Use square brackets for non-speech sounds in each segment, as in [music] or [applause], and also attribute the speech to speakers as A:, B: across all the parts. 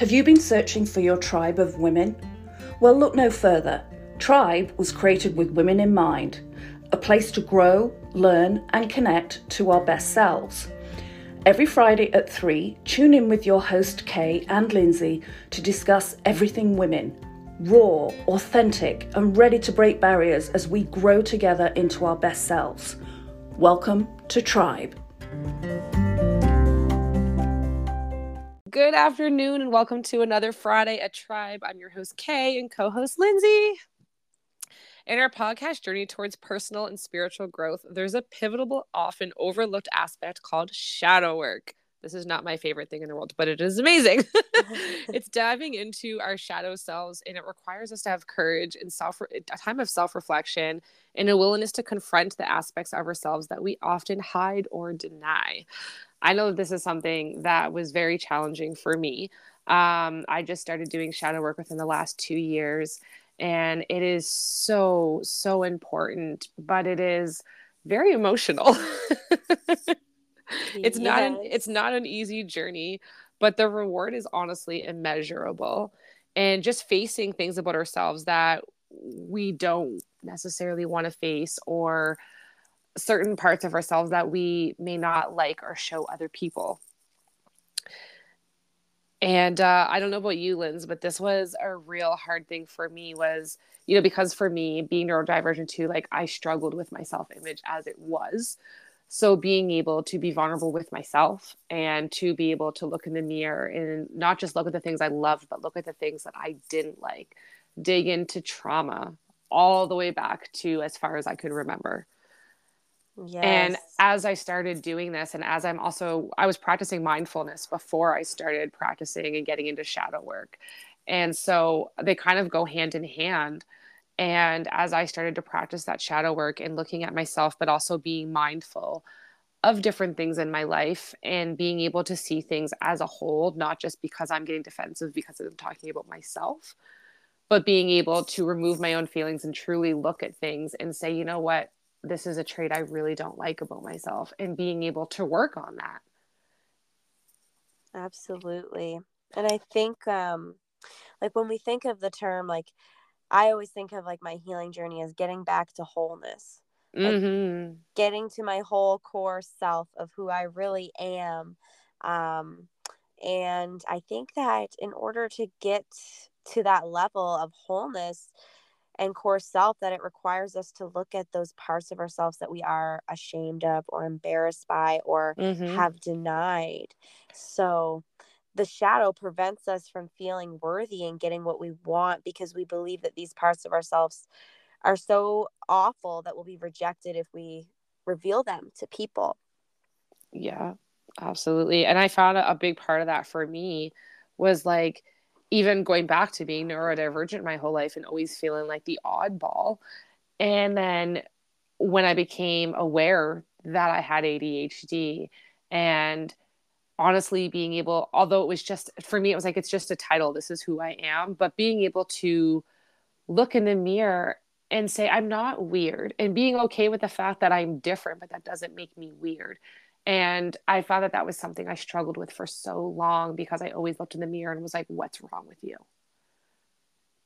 A: Have you been searching for your tribe of women? Well, look no further. Tribe was created with women in mind, a place to grow, learn, and connect to our best selves. Every Friday at 3, tune in with your host Kay and Lindsay to discuss everything women raw, authentic, and ready to break barriers as we grow together into our best selves. Welcome to Tribe.
B: Good afternoon and welcome to another Friday at Tribe. I'm your host Kay and co-host Lindsay. In our podcast journey towards personal and spiritual growth, there's a pivotal, often overlooked aspect called shadow work. This is not my favorite thing in the world, but it is amazing. [laughs] [laughs] it's diving into our shadow selves, and it requires us to have courage and self a time of self reflection and a willingness to confront the aspects of ourselves that we often hide or deny. I know this is something that was very challenging for me. Um, I just started doing shadow work within the last two years, and it is so, so important, but it is very emotional. [laughs] it's yes. not an, it's not an easy journey, but the reward is honestly immeasurable. And just facing things about ourselves that we don't necessarily want to face or certain parts of ourselves that we may not like or show other people. And uh, I don't know about you, Linz, but this was a real hard thing for me. Was you know because for me being neurodivergent too, like I struggled with my self image as it was. So being able to be vulnerable with myself and to be able to look in the mirror and not just look at the things I loved, but look at the things that I didn't like, dig into trauma all the way back to as far as I could remember. Yes. And as I started doing this, and as I'm also, I was practicing mindfulness before I started practicing and getting into shadow work. And so they kind of go hand in hand. And as I started to practice that shadow work and looking at myself, but also being mindful of different things in my life and being able to see things as a whole, not just because I'm getting defensive because I'm talking about myself, but being able to remove my own feelings and truly look at things and say, you know what, this is a trait I really don't like about myself and being able to work on that.
C: Absolutely. And I think um like when we think of the term like I always think of like my healing journey as getting back to wholeness. Like mm-hmm. getting to my whole core self of who I really am. Um and I think that in order to get to that level of wholeness, and core self that it requires us to look at those parts of ourselves that we are ashamed of or embarrassed by or mm-hmm. have denied. So the shadow prevents us from feeling worthy and getting what we want because we believe that these parts of ourselves are so awful that we'll be rejected if we reveal them to people.
B: Yeah, absolutely. And I found a big part of that for me was like even going back to being neurodivergent my whole life and always feeling like the oddball. And then when I became aware that I had ADHD and honestly being able, although it was just for me, it was like, it's just a title, this is who I am, but being able to look in the mirror and say, I'm not weird and being okay with the fact that I'm different, but that doesn't make me weird. And I found that that was something I struggled with for so long because I always looked in the mirror and was like, what's wrong with you?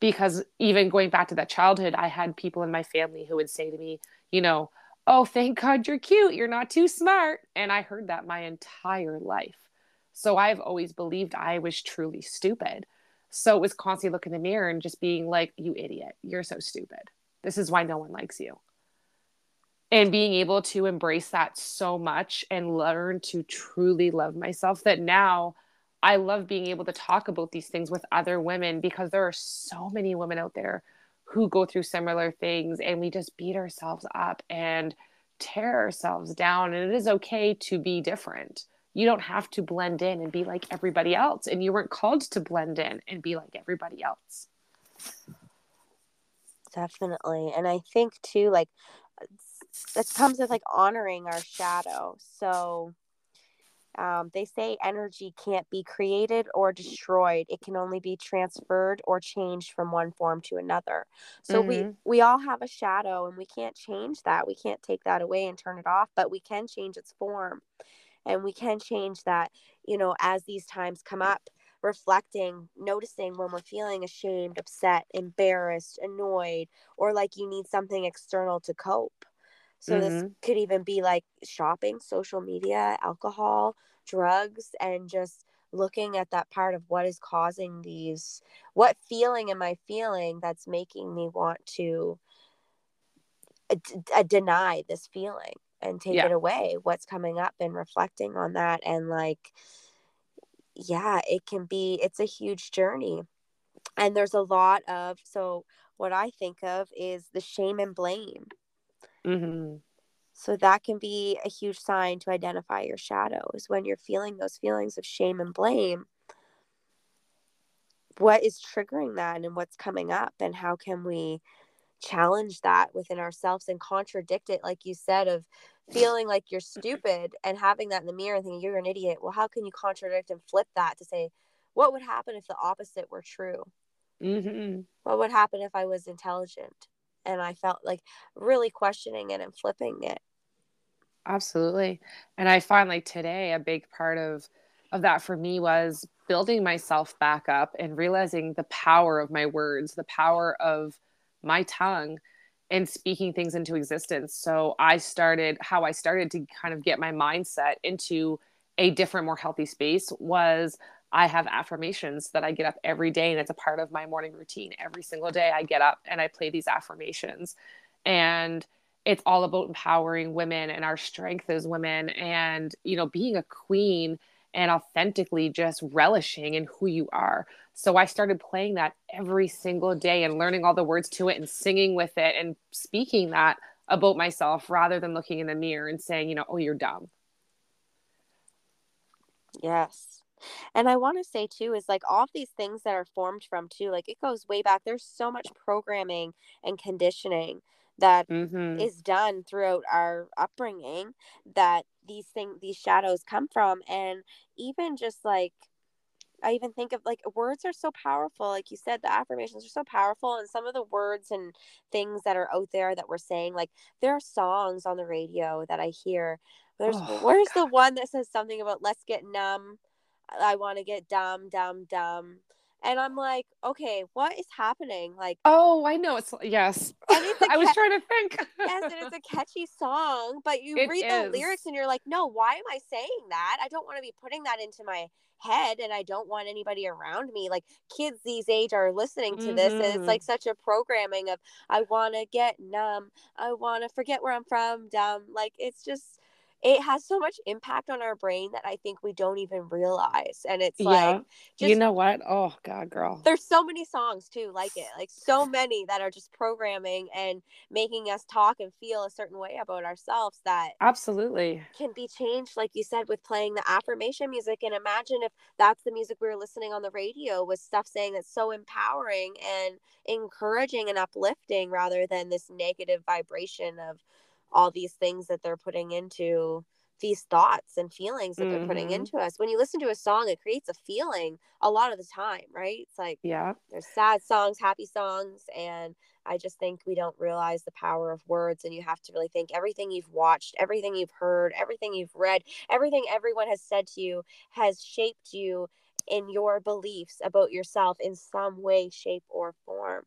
B: Because even going back to that childhood, I had people in my family who would say to me, you know, oh, thank God you're cute. You're not too smart. And I heard that my entire life. So I've always believed I was truly stupid. So it was constantly looking in the mirror and just being like, you idiot. You're so stupid. This is why no one likes you and being able to embrace that so much and learn to truly love myself that now I love being able to talk about these things with other women because there are so many women out there who go through similar things and we just beat ourselves up and tear ourselves down and it is okay to be different. You don't have to blend in and be like everybody else and you weren't called to blend in and be like everybody else.
C: Definitely. And I think too like that comes with like honoring our shadow. So um, they say energy can't be created or destroyed. It can only be transferred or changed from one form to another. So mm-hmm. we we all have a shadow and we can't change that. We can't take that away and turn it off, but we can change its form. And we can change that, you know, as these times come up reflecting, noticing when we're feeling ashamed, upset, embarrassed, annoyed, or like you need something external to cope. So mm-hmm. this could even be like shopping, social media, alcohol, drugs, and just looking at that part of what is causing these what feeling am i feeling that's making me want to uh, uh, deny this feeling and take yeah. it away what's coming up and reflecting on that and like yeah it can be it's a huge journey and there's a lot of so what i think of is the shame and blame mm-hmm. so that can be a huge sign to identify your shadows. When you're feeling those feelings of shame and blame what is triggering that and what's coming up? And how can we challenge that within ourselves and contradict it like you said of feeling like you're stupid and having that in the mirror and thinking you're an idiot? Well how can you contradict and flip that to say what would happen if the opposite were true? Mm-hmm. what would happen if i was intelligent and i felt like really questioning it and flipping it
B: absolutely and i find like today a big part of of that for me was building myself back up and realizing the power of my words the power of my tongue and speaking things into existence. So I started how I started to kind of get my mindset into a different, more healthy space was I have affirmations that I get up every day and it's a part of my morning routine. Every single day I get up and I play these affirmations. And it's all about empowering women and our strength as women and you know being a queen and authentically just relishing in who you are. So I started playing that every single day and learning all the words to it and singing with it and speaking that about myself rather than looking in the mirror and saying, you know, oh, you're dumb.
C: Yes. And I want to say too is like all of these things that are formed from too, like it goes way back. There's so much programming and conditioning that mm-hmm. is done throughout our upbringing that these things these shadows come from and even just like I even think of like words are so powerful. Like you said, the affirmations are so powerful. And some of the words and things that are out there that we're saying, like there are songs on the radio that I hear. There's oh, where's God. the one that says something about let's get numb. I want to get dumb, dumb, dumb and I'm like, okay, what is happening? Like,
B: oh, I know it's yes. It's [laughs] I was trying to think.
C: yes, and it's a catchy song, but you it read is. the lyrics and you're like, no, why am I saying that? I don't want to be putting that into my head, and I don't want anybody around me. Like kids these age are listening to mm-hmm. this, and it's mm-hmm. like such a programming of I want to get numb, I want to forget where I'm from, dumb. Like it's just it has so much impact on our brain that I think we don't even realize. And it's yeah. like,
B: just, you know what? Oh God, girl.
C: There's so many songs too, like it, like so many that are just programming and making us talk and feel a certain way about ourselves that
B: absolutely
C: can be changed, like you said, with playing the affirmation music. And imagine if that's the music we were listening on the radio was stuff saying that's so empowering and encouraging and uplifting rather than this negative vibration of all these things that they're putting into these thoughts and feelings that mm-hmm. they're putting mm-hmm. into us. When you listen to a song, it creates a feeling a lot of the time, right? It's like,
B: yeah,
C: there's sad songs, happy songs. And I just think we don't realize the power of words. And you have to really think everything you've watched, everything you've heard, everything you've read, everything everyone has said to you has shaped you in your beliefs about yourself in some way, shape, or form.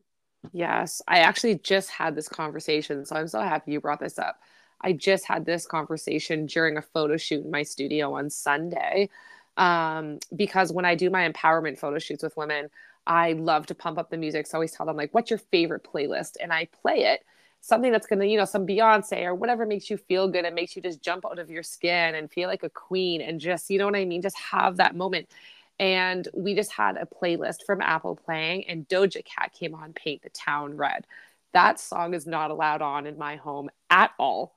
B: Yes, I actually just had this conversation, so I'm so happy you brought this up. I just had this conversation during a photo shoot in my studio on Sunday. Um, because when I do my empowerment photo shoots with women, I love to pump up the music. So I always tell them, like, what's your favorite playlist? And I play it, something that's gonna, you know, some Beyonce or whatever makes you feel good and makes you just jump out of your skin and feel like a queen and just, you know what I mean? Just have that moment and we just had a playlist from Apple playing, and Doja Cat came on Paint the Town Red. That song is not allowed on in my home at all.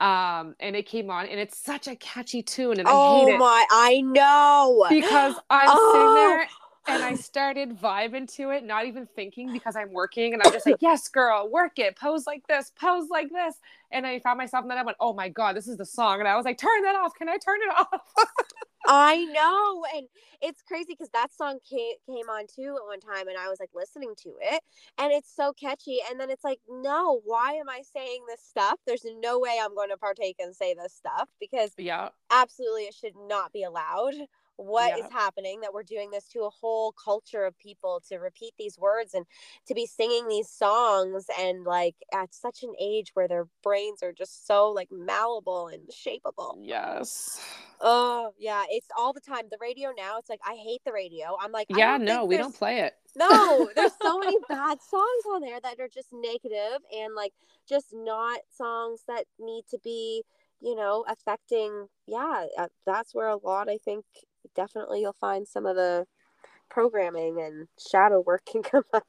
B: Um, and it came on, and it's such a catchy tune, and I oh hate it.
C: Oh my, I know
B: because I'm [gasps] oh. sitting there and I started vibing to it, not even thinking because I'm working, and I'm just like, "Yes, girl, work it, pose like this, pose like this." And I found myself, and then I went, "Oh my god, this is the song!" And I was like, "Turn that off! Can I turn it off?" [laughs]
C: I know. And it's crazy because that song came, came on too at one time and I was like listening to it and it's so catchy. And then it's like, no, why am I saying this stuff? There's no way I'm going to partake and say this stuff because
B: yeah,
C: absolutely it should not be allowed what yeah. is happening that we're doing this to a whole culture of people to repeat these words and to be singing these songs and like at such an age where their brains are just so like malleable and shapeable.
B: Yes.
C: Oh yeah it's all the time. The radio now it's like i hate the radio. I'm like
B: yeah no we don't play it.
C: No there's [laughs] so many bad songs on there that are just negative and like just not songs that need to be you know affecting yeah uh, that's where a lot i think definitely you'll find some of the programming and shadow work can [laughs] come up.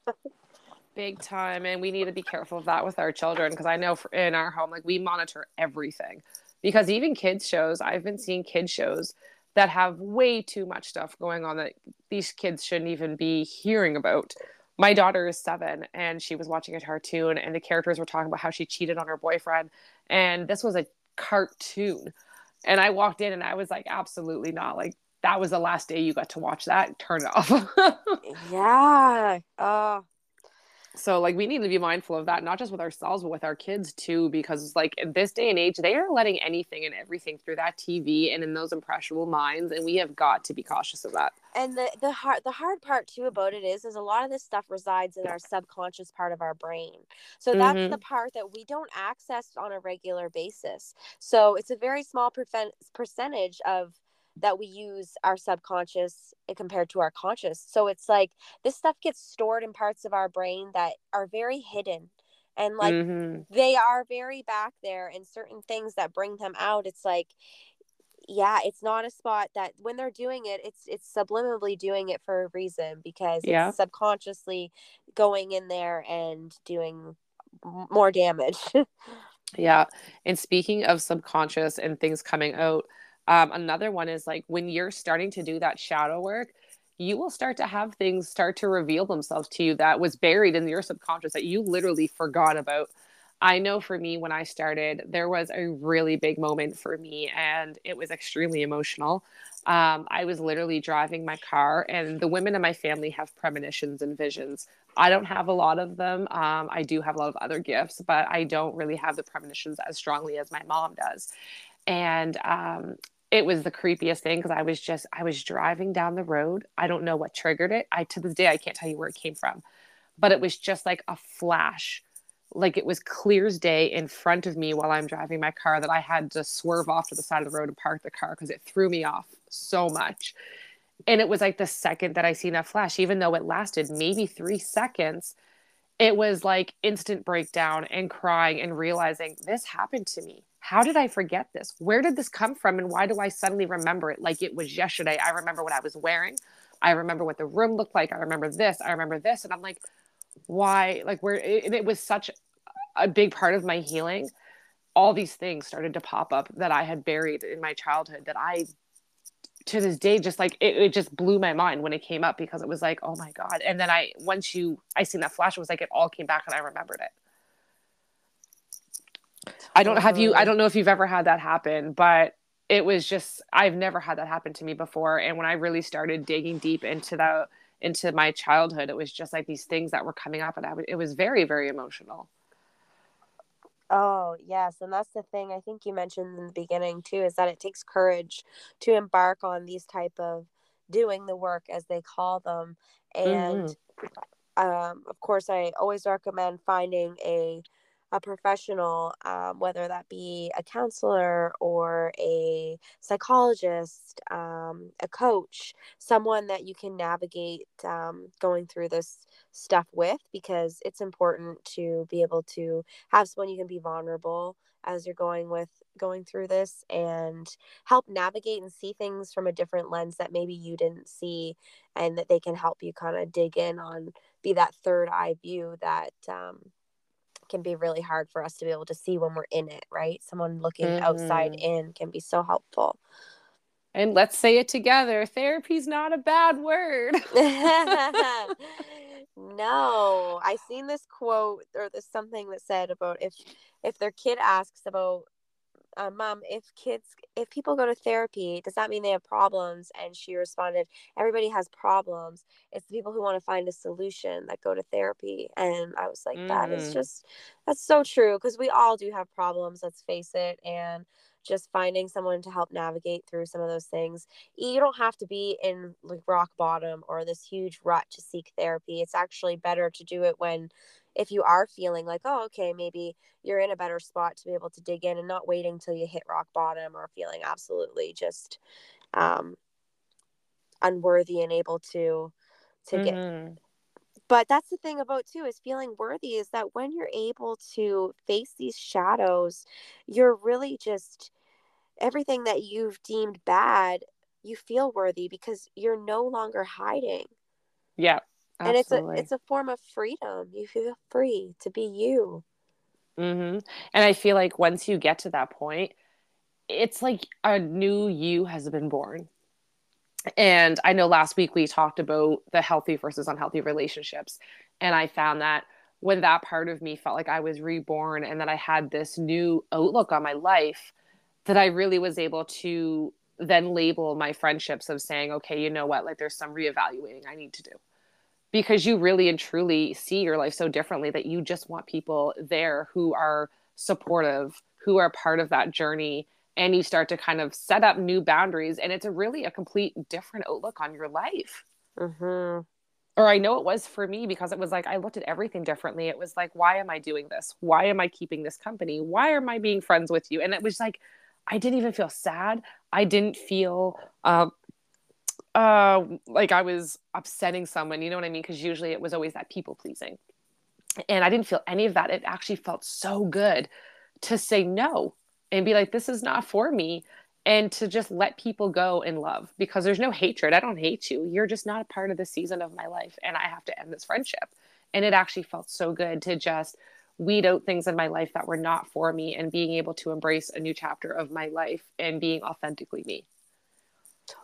B: Big time and we need to be careful of that with our children because i know in our home like we monitor everything. Because even kids shows i've been seeing kids shows that have way too much stuff going on that these kids shouldn't even be hearing about. My daughter is seven and she was watching a cartoon and the characters were talking about how she cheated on her boyfriend and this was a cartoon. And i walked in and i was like absolutely not like that was the last day you got to watch that turn it off. [laughs]
C: Yeah. Uh
B: so like we need to be mindful of that not just with ourselves but with our kids too because like in this day and age they are letting anything and everything through that tv and in those impressionable minds and we have got to be cautious of that.
C: And the the hard the hard part too about it is is a lot of this stuff resides in our subconscious part of our brain. So that's mm-hmm. the part that we don't access on a regular basis. So it's a very small percentage of that we use our subconscious compared to our conscious. So it's like this stuff gets stored in parts of our brain that are very hidden and like mm-hmm. they are very back there and certain things that bring them out it's like yeah it's not a spot that when they're doing it it's it's subliminally doing it for a reason because yeah. it's subconsciously going in there and doing more damage [laughs]
B: yeah and speaking of subconscious and things coming out um, another one is like when you're starting to do that shadow work, you will start to have things start to reveal themselves to you that was buried in your subconscious that you literally forgot about. I know for me, when I started, there was a really big moment for me, and it was extremely emotional. Um, I was literally driving my car, and the women in my family have premonitions and visions. I don't have a lot of them. Um, I do have a lot of other gifts, but I don't really have the premonitions as strongly as my mom does. And um, it was the creepiest thing because I was just I was driving down the road. I don't know what triggered it. I to this day I can't tell you where it came from. But it was just like a flash. Like it was clear as day in front of me while I'm driving my car that I had to swerve off to the side of the road and park the car because it threw me off so much. And it was like the second that I seen that flash, even though it lasted maybe three seconds, it was like instant breakdown and crying and realizing this happened to me how did I forget this? Where did this come from? And why do I suddenly remember it like it was yesterday? I remember what I was wearing. I remember what the room looked like. I remember this. I remember this. And I'm like, why? Like, where? And it was such a big part of my healing. All these things started to pop up that I had buried in my childhood that I, to this day, just like it, it just blew my mind when it came up because it was like, oh my God. And then I, once you, I seen that flash, it was like it all came back and I remembered it. I don't have you I don't know if you've ever had that happen, but it was just I've never had that happen to me before and when I really started digging deep into the into my childhood, it was just like these things that were coming up and I it was very very emotional.
C: Oh, yes. And that's the thing I think you mentioned in the beginning too is that it takes courage to embark on these type of doing the work as they call them. And mm-hmm. um, of course, I always recommend finding a a professional, um, whether that be a counselor or a psychologist, um, a coach, someone that you can navigate um, going through this stuff with, because it's important to be able to have someone you can be vulnerable as you're going with going through this and help navigate and see things from a different lens that maybe you didn't see and that they can help you kind of dig in on be that third eye view that um, can be really hard for us to be able to see when we're in it, right? Someone looking mm-hmm. outside in can be so helpful.
B: And let's say it together therapy's not a bad word. [laughs] [laughs]
C: no, I seen this quote or there's something that said about if if their kid asks about uh, mom if kids if people go to therapy does that mean they have problems and she responded everybody has problems it's the people who want to find a solution that go to therapy and i was like mm. that is mm. just that's so true because we all do have problems let's face it and just finding someone to help navigate through some of those things. You don't have to be in like rock bottom or this huge rut to seek therapy. It's actually better to do it when if you are feeling like, oh, okay, maybe you're in a better spot to be able to dig in and not waiting till you hit rock bottom or feeling absolutely just um, unworthy and able to to mm-hmm. get but that's the thing about too is feeling worthy is that when you're able to face these shadows you're really just everything that you've deemed bad you feel worthy because you're no longer hiding
B: yeah
C: absolutely. and it's a it's a form of freedom you feel free to be you
B: mm-hmm. and i feel like once you get to that point it's like a new you has been born and I know last week we talked about the healthy versus unhealthy relationships. And I found that when that part of me felt like I was reborn and that I had this new outlook on my life, that I really was able to then label my friendships of saying, okay, you know what, like there's some reevaluating I need to do. Because you really and truly see your life so differently that you just want people there who are supportive, who are part of that journey and you start to kind of set up new boundaries and it's a really a complete different outlook on your life. Mm-hmm. or i know it was for me because it was like i looked at everything differently. It was like why am i doing this? Why am i keeping this company? Why am i being friends with you? And it was like i didn't even feel sad. I didn't feel um, uh, like i was upsetting someone you know what i mean because usually it was always that people pleasing and i didn't feel any of that it actually felt so good to say no and be like, this is not for me. And to just let people go in love because there's no hatred. I don't hate you. You're just not a part of the season of my life. And I have to end this friendship. And it actually felt so good to just weed out things in my life that were not for me and being able to embrace a new chapter of my life and being authentically me.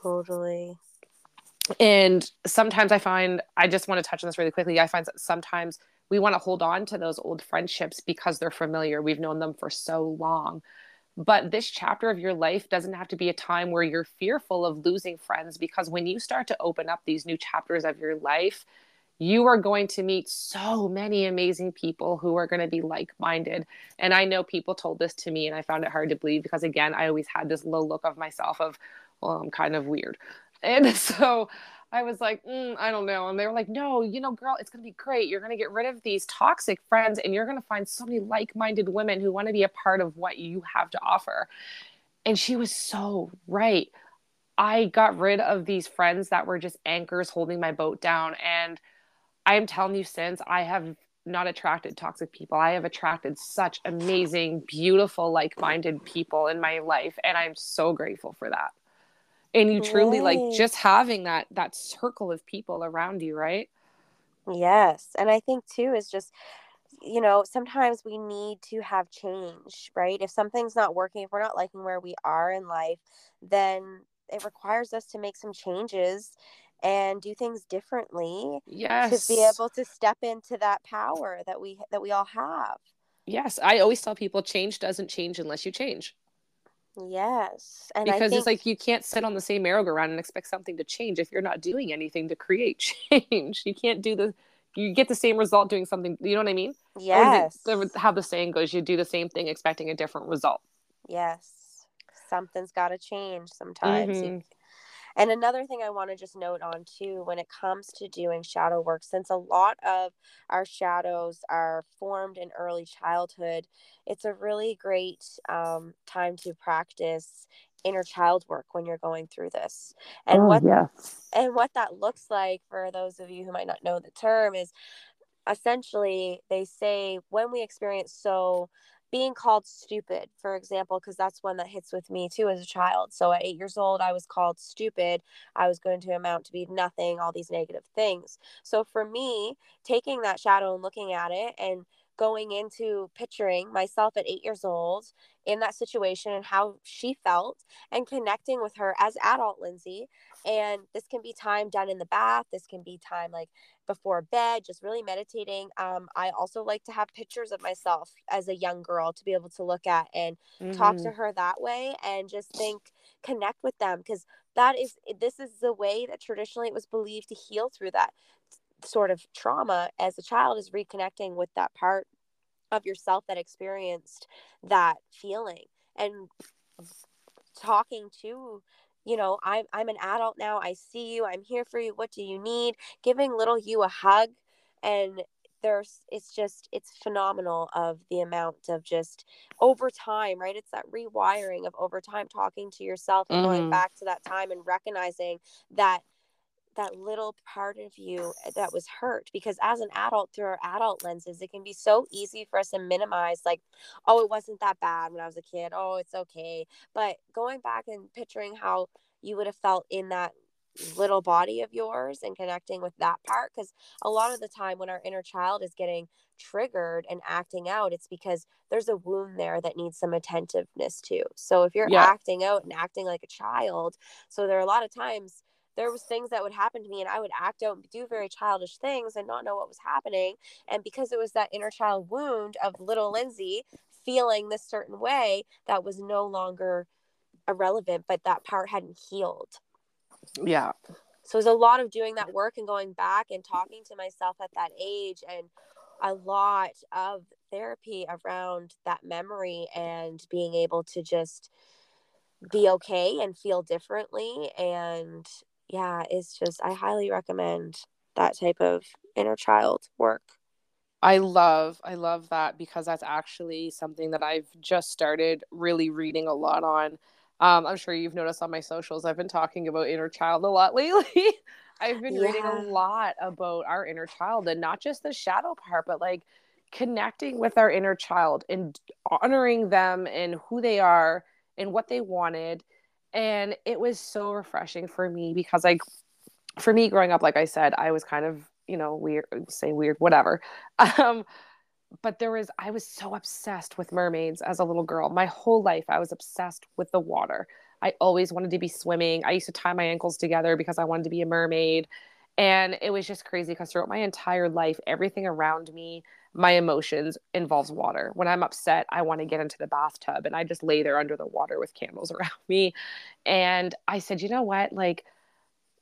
C: Totally.
B: And sometimes I find, I just want to touch on this really quickly. I find that sometimes we want to hold on to those old friendships because they're familiar. We've known them for so long. But this chapter of your life doesn't have to be a time where you're fearful of losing friends because when you start to open up these new chapters of your life, you are going to meet so many amazing people who are going to be like minded. And I know people told this to me, and I found it hard to believe because, again, I always had this low look of myself of, well, I'm kind of weird. And [laughs] so I was like, mm, I don't know. And they were like, no, you know, girl, it's going to be great. You're going to get rid of these toxic friends and you're going to find so many like minded women who want to be a part of what you have to offer. And she was so right. I got rid of these friends that were just anchors holding my boat down. And I am telling you, since I have not attracted toxic people, I have attracted such amazing, beautiful, like minded people in my life. And I'm so grateful for that and you truly right. like just having that that circle of people around you right?
C: Yes and i think too is just you know sometimes we need to have change right? If something's not working if we're not liking where we are in life then it requires us to make some changes and do things differently
B: yes
C: to be able to step into that power that we that we all have.
B: Yes i always tell people change doesn't change unless you change
C: Yes.
B: And because think... it's like you can't sit on the same merry-go-round and expect something to change if you're not doing anything to create [laughs] change. You can't do the you get the same result doing something, you know what I mean?
C: Yes.
B: The, how the saying goes, you do the same thing expecting a different result.
C: Yes. Something's got to change sometimes. Mm-hmm. And another thing I want to just note on too, when it comes to doing shadow work, since a lot of our shadows are formed in early childhood, it's a really great um, time to practice inner child work when you're going through this. And oh, what yeah. and what that looks like for those of you who might not know the term is essentially they say when we experience so being called stupid, for example, because that's one that hits with me too as a child. So at eight years old, I was called stupid. I was going to amount to be nothing, all these negative things. So for me, taking that shadow and looking at it and going into picturing myself at eight years old in that situation and how she felt and connecting with her as adult Lindsay. And this can be time done in the bath. This can be time like before bed, just really meditating. Um, I also like to have pictures of myself as a young girl to be able to look at and mm-hmm. talk to mm-hmm. her that way and just think, connect with them because that is, this is the way that traditionally it was believed to heal through that sort of trauma as a child is reconnecting with that part of yourself that experienced that feeling. And talking to you know i'm i'm an adult now i see you i'm here for you what do you need giving little you a hug and there's it's just it's phenomenal of the amount of just over time right it's that rewiring of over time talking to yourself and mm-hmm. going back to that time and recognizing that that little part of you eh, that was hurt because as an adult through our adult lenses it can be so easy for us to minimize like oh it wasn't that bad when i was a kid. Oh it's okay. But going back and picturing how you would have felt in that little body of yours and connecting with that part because a lot of the time when our inner child is getting triggered and acting out it's because there's a wound there that needs some attentiveness to. So if you're yeah. acting out and acting like a child so there are a lot of times there was things that would happen to me and I would act out and do very childish things and not know what was happening. And because it was that inner child wound of little Lindsay feeling this certain way that was no longer irrelevant, but that part hadn't healed.
B: Yeah.
C: So it was a lot of doing that work and going back and talking to myself at that age and a lot of therapy around that memory and being able to just be okay and feel differently and yeah, it's just I highly recommend that type of inner child work.
B: I love I love that because that's actually something that I've just started really reading a lot on. Um, I'm sure you've noticed on my socials I've been talking about inner child a lot [laughs] lately. I've been yeah. reading a lot about our inner child and not just the shadow part, but like connecting with our inner child and honoring them and who they are and what they wanted and it was so refreshing for me because like for me growing up like i said i was kind of you know weird say weird whatever. [laughs] Um but there was i was so obsessed with mermaids as a little girl. My whole life i was obsessed with the water. I always wanted to be swimming. I used to tie my ankles together because i wanted to be a mermaid. And it was just crazy because throughout my entire life everything around me my emotions involves water. When I'm upset, I want to get into the bathtub and I just lay there under the water with candles [laughs] around me. And I said, you know what? Like,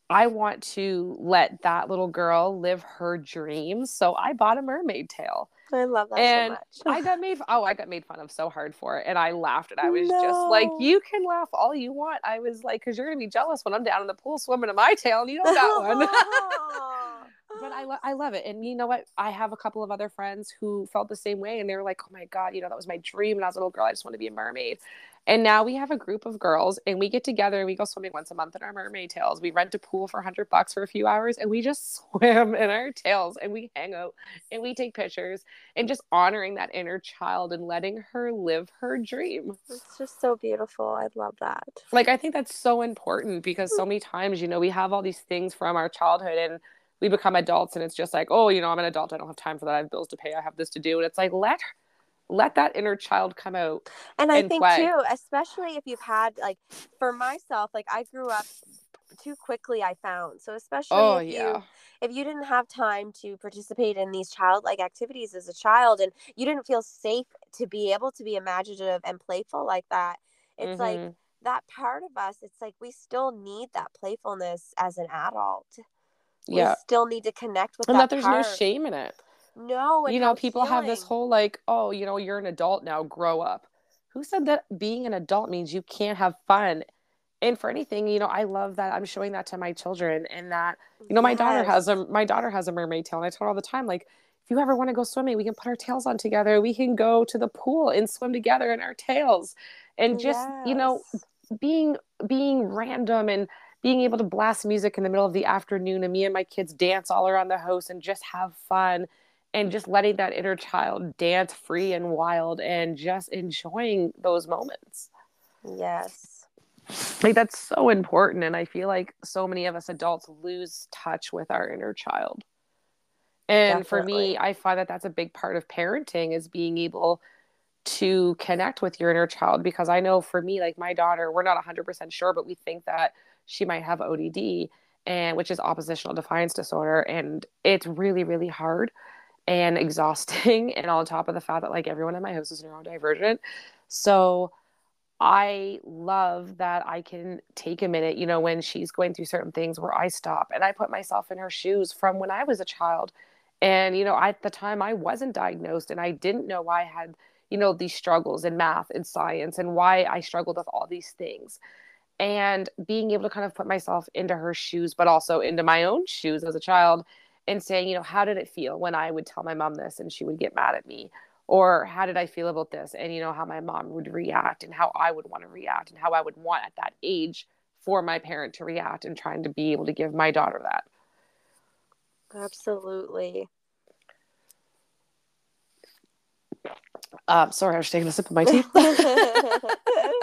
B: I want to let that little girl live her dreams. So I bought a mermaid tail.
C: I love that and so
B: much. I got [laughs] made oh, I got made fun of so hard for it. And I laughed and I was no. just like, you can laugh all you want. I was like, because you're gonna be jealous when I'm down in the pool swimming in my tail and you don't got one. [laughs] but I, lo- I love it. And you know what? I have a couple of other friends who felt the same way. And they were like, oh my God, you know, that was my dream. And I was a little girl. I just want to be a mermaid. And now we have a group of girls and we get together and we go swimming once a month in our mermaid tails. We rent a pool for 100 bucks for a few hours and we just [laughs] swim in our tails and we hang out and we take pictures and just honoring that inner child and letting her live her dream.
C: It's just so beautiful. I love that.
B: Like, I think that's so important because so [laughs] many times, you know, we have all these things from our childhood and we become adults and it's just like oh you know i'm an adult i don't have time for that i have bills to pay i have this to do and it's like let let that inner child come out
C: and i and think play. too especially if you've had like for myself like i grew up too quickly i found so especially oh, if yeah. you if you didn't have time to participate in these childlike activities as a child and you didn't feel safe to be able to be imaginative and playful like that it's mm-hmm. like that part of us it's like we still need that playfulness as an adult yeah. we still need to connect with
B: and
C: that, And
B: that there's
C: part.
B: no shame in it
C: no
B: you know people feeling. have this whole like oh you know you're an adult now grow up who said that being an adult means you can't have fun and for anything you know i love that i'm showing that to my children and that you know my yes. daughter has a my daughter has a mermaid tail and i tell her all the time like if you ever want to go swimming we can put our tails on together we can go to the pool and swim together in our tails and just yes. you know being being random and being able to blast music in the middle of the afternoon and me and my kids dance all around the house and just have fun and just letting that inner child dance free and wild and just enjoying those moments.
C: Yes.
B: Like that's so important and I feel like so many of us adults lose touch with our inner child. And Definitely. for me, I find that that's a big part of parenting is being able to connect with your inner child because I know for me like my daughter, we're not 100% sure but we think that she might have ODD and which is oppositional defiance disorder and it's really really hard and [laughs] exhausting and on top of the fact that like everyone in my house is neurodivergent so i love that i can take a minute you know when she's going through certain things where i stop and i put myself in her shoes from when i was a child and you know at the time i wasn't diagnosed and i didn't know why i had you know, these struggles in math and science and why I struggled with all these things. And being able to kind of put myself into her shoes, but also into my own shoes as a child and saying, you know, how did it feel when I would tell my mom this and she would get mad at me? Or how did I feel about this? And, you know, how my mom would react and how I would want to react and how I would want at that age for my parent to react and trying to be able to give my daughter that.
C: Absolutely.
B: Um, sorry, I was taking a sip of my tea. [laughs] [laughs]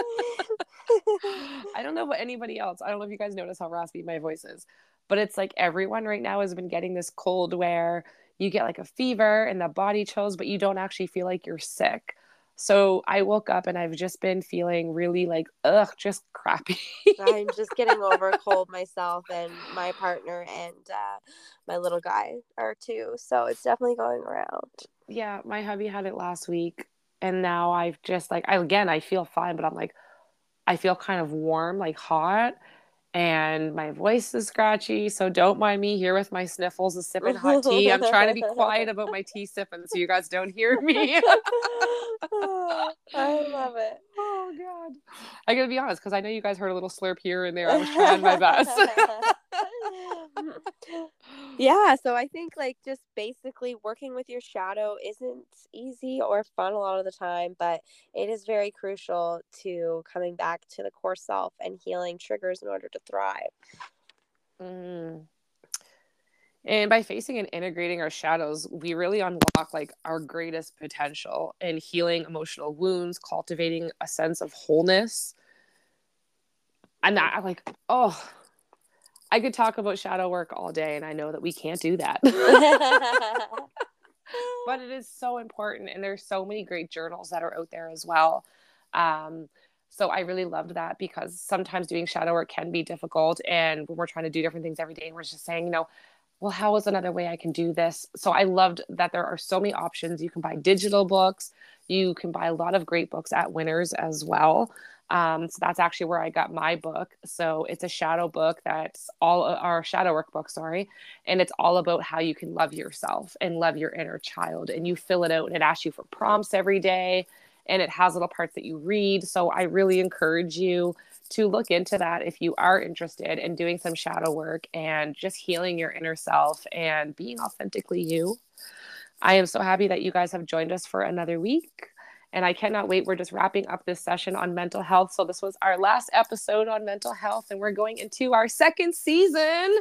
B: [laughs] I don't know about anybody else. I don't know if you guys notice how raspy my voice is, but it's like everyone right now has been getting this cold where you get like a fever and the body chills, but you don't actually feel like you're sick. So I woke up and I've just been feeling really like, ugh, just crappy. [laughs]
C: I'm just getting over a cold myself, and my partner and uh, my little guy are too. So it's definitely going around.
B: Yeah, my hubby had it last week, and now I've just like, I, again, I feel fine, but I'm like, I feel kind of warm, like hot and my voice is scratchy. So don't mind me here with my sniffles and sipping hot tea. I'm trying to be [laughs] quiet about my tea sipping so you guys don't hear me. [laughs]
C: I love it. [laughs]
B: Oh god. I gotta be honest, because I know you guys heard a little slurp here and there. I was trying my best.
C: yeah, so I think like just basically working with your shadow isn't easy or fun a lot of the time, but it is very crucial to coming back to the core self and healing triggers in order to thrive.
B: Mm. And by facing and integrating our shadows, we really unlock like our greatest potential in healing emotional wounds, cultivating a sense of wholeness. And that like, oh, I could talk about shadow work all day, and I know that we can't do that. [laughs] but it is so important, and there's so many great journals that are out there as well. Um, so I really loved that because sometimes doing shadow work can be difficult, and when we're trying to do different things every day, we're just saying, you know, well, how is another way I can do this? So I loved that there are so many options. You can buy digital books, you can buy a lot of great books at Winners as well. Um, so that's actually where I got my book. So it's a shadow book that's all our shadow work book, sorry. And it's all about how you can love yourself and love your inner child. And you fill it out and it asks you for prompts every day and it has little parts that you read. So I really encourage you to look into that if you are interested in doing some shadow work and just healing your inner self and being authentically you. I am so happy that you guys have joined us for another week. And I cannot wait. We're just wrapping up this session on mental health. So, this was our last episode on mental health, and we're going into our second season.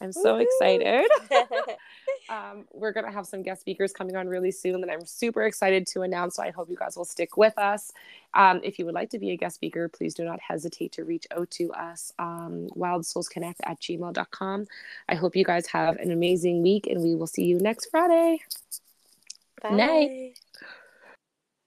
B: I'm so Woo-hoo! excited. [laughs] [laughs] um, we're going to have some guest speakers coming on really soon that I'm super excited to announce. So, I hope you guys will stick with us. Um, if you would like to be a guest speaker, please do not hesitate to reach out to us, um, wildsoulsconnect at gmail.com. I hope you guys have an amazing week, and we will see you next Friday. Bye. Night.